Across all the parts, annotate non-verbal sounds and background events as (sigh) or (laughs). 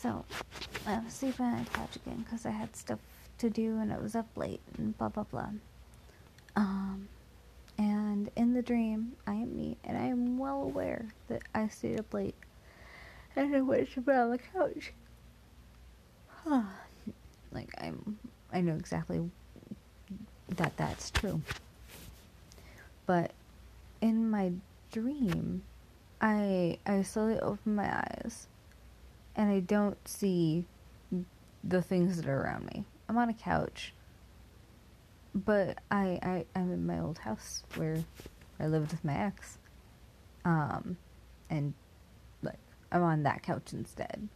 So I was sleeping on the couch again because I had stuff to do and it was up late and blah blah blah. Um, and in the dream, I am me, and I am well aware that I stayed up late and I went to bed on the couch. Huh. (sighs) like I'm, I know exactly that that's true. But in my dream, I I slowly open my eyes, and I don't see the things that are around me. I'm on a couch, but I, I I'm in my old house where I lived with my ex, um, and like I'm on that couch instead.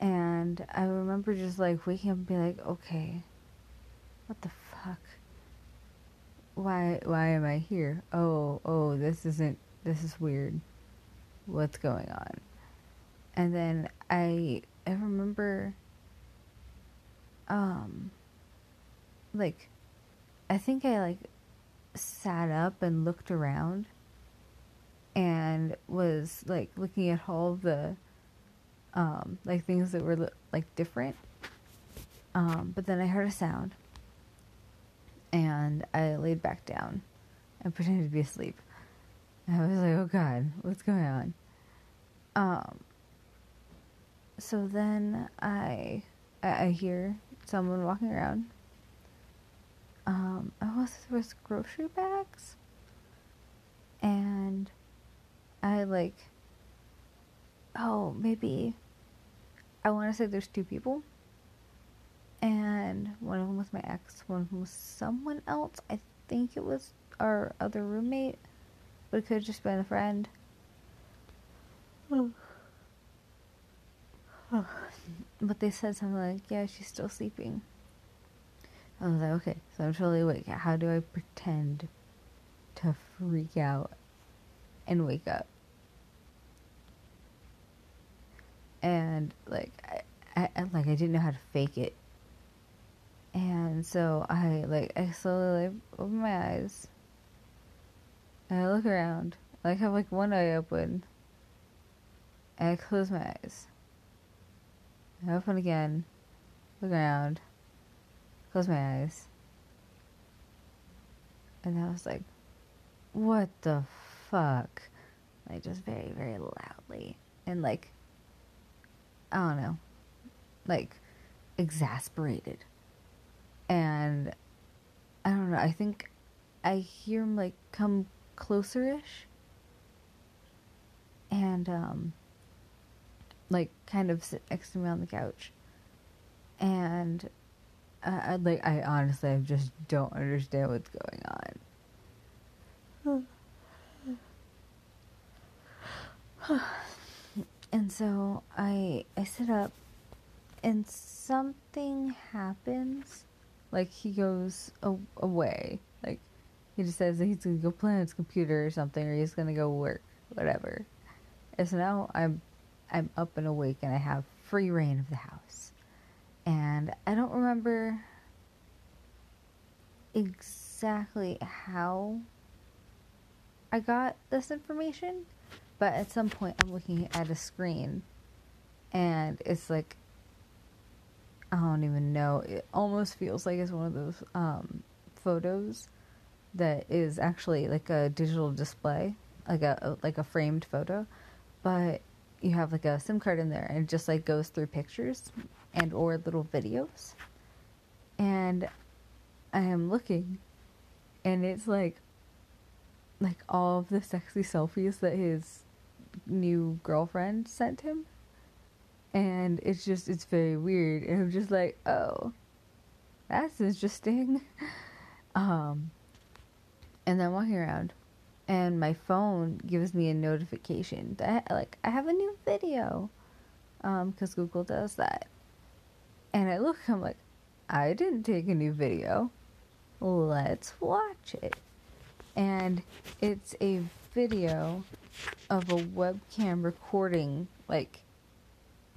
And I remember just like waking up and be like, okay, what the fuck? Why why am I here? Oh, oh, this isn't this is weird. What's going on? And then I I remember um like I think I like sat up and looked around and was like looking at all the um like things that were like different um but then I heard a sound and I laid back down and pretended to be asleep. And I was like, "Oh God, what's going on?" Um. So then I I hear someone walking around. Um, I was was grocery bags, and I like. Oh, maybe. I want to say there's two people and one of them was my ex, one of them was someone else. I think it was our other roommate, but it could have just been a friend. But they said something like, "Yeah, she's still sleeping." I was like, "Okay, so I'm totally awake. How do I pretend to freak out and wake up?" And like, I, I like I didn't know how to fake it and so I like I slowly like open my eyes. And I look around. I like have like one eye open. And I close my eyes. Open again. Look around. Close my eyes. And I was like, what the fuck? Like just very, very loudly. And like I don't know. Like exasperated and I don't know. I think I hear him like come closer-ish, and um, like kind of sit next to me on the couch, and I, I like I honestly I just don't understand what's going on. (sighs) and so I I sit up and something happens like he goes a- away. Like he just says that he's gonna go play on his computer or something, or he's gonna go work, whatever. And so now I'm I'm up and awake, and I have free reign of the house. And I don't remember exactly how I got this information, but at some point I'm looking at a screen, and it's like I don't even know. It almost feels like it's one of those um, photos that is actually like a digital display, like a like a framed photo, but you have like a SIM card in there and it just like goes through pictures and or little videos. And I am looking and it's like like all of the sexy selfies that his new girlfriend sent him and it's just it's very weird and i'm just like oh that's interesting (laughs) um and then walking around and my phone gives me a notification that like i have a new video. Um because google does that. And i look i'm like i didn't take a new video. Let's watch it. And it's a video of a webcam recording like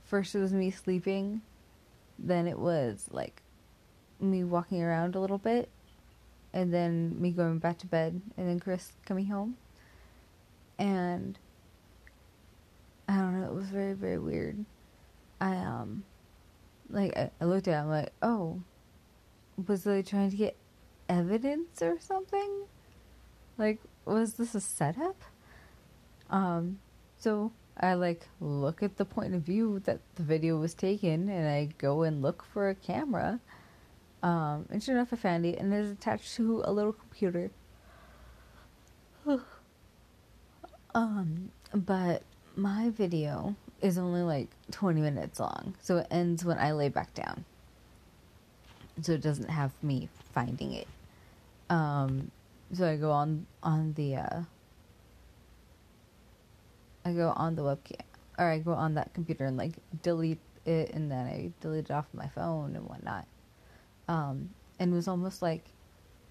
first it was me sleeping, then it was like me walking around a little bit, and then me going back to bed, and then Chris coming home. And I don't know, it was very, very weird. I um like I, I looked at it, I'm like, oh, was they trying to get evidence or something? Like, was this a setup? Um, so I like look at the point of view that the video was taken and I go and look for a camera. Um, and sure enough, found it and it's attached to a little computer. (sighs) um, but my video is only like 20 minutes long, so it ends when I lay back down. So it doesn't have me finding it. Um, so I go on on the uh, I go on the webcam or I go on that computer and like delete it and then I delete it off my phone and whatnot. Um, and it was almost like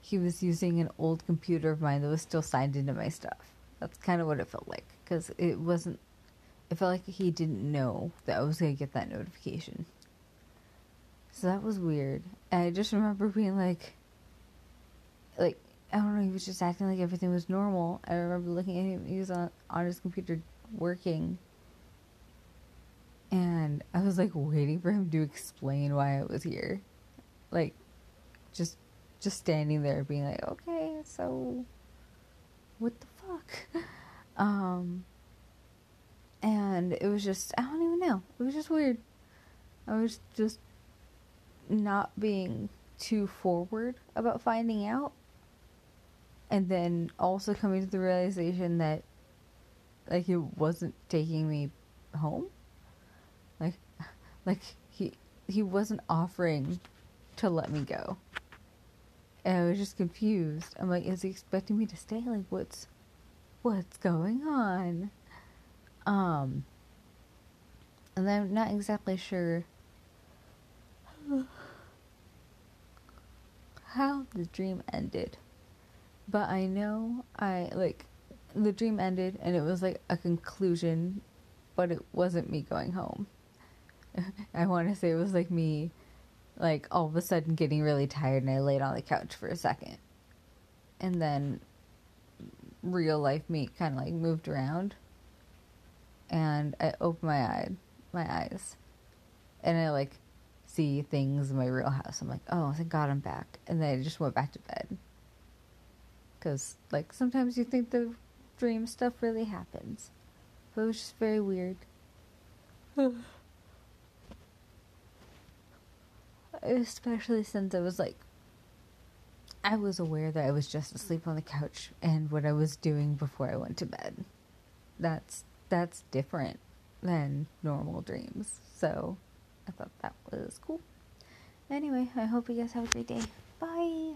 he was using an old computer of mine that was still signed into my stuff. That's kind of what it felt like because it wasn't. It felt like he didn't know that I was gonna get that notification. So that was weird. And I just remember being like, like I don't know, he was just acting like everything was normal. I remember looking at him; he was on on his computer working, and I was like waiting for him to explain why I was here, like just just standing there being like, okay, so what the fuck? (laughs) Um, and it was just I don't even know. It was just weird. I was just not being too forward about finding out and then also coming to the realization that like it wasn't taking me home like (laughs) like he he wasn't offering to let me go. And i was just confused. I'm like is he expecting me to stay? Like what's what's going on? Um and i'm not exactly sure how the dream ended. But i know i like the dream ended and it was like a conclusion but it wasn't me going home. (laughs) I want to say it was like me like all of a sudden getting really tired and i laid on the couch for a second. And then real life me kind of like moved around. And i opened my eye my eyes. And i like see things in my real house. I'm like oh thank god i'm back. And then i just went back to bed. Because like sometimes you think the dream stuff really happens. But it was just very weird (laughs) especially since i was like I was aware that I was just asleep on the couch and what I was doing before I went to bed. That's that's different than normal dreams. So I thought that was cool. Anyway, I hope you guys have a great day. Bye.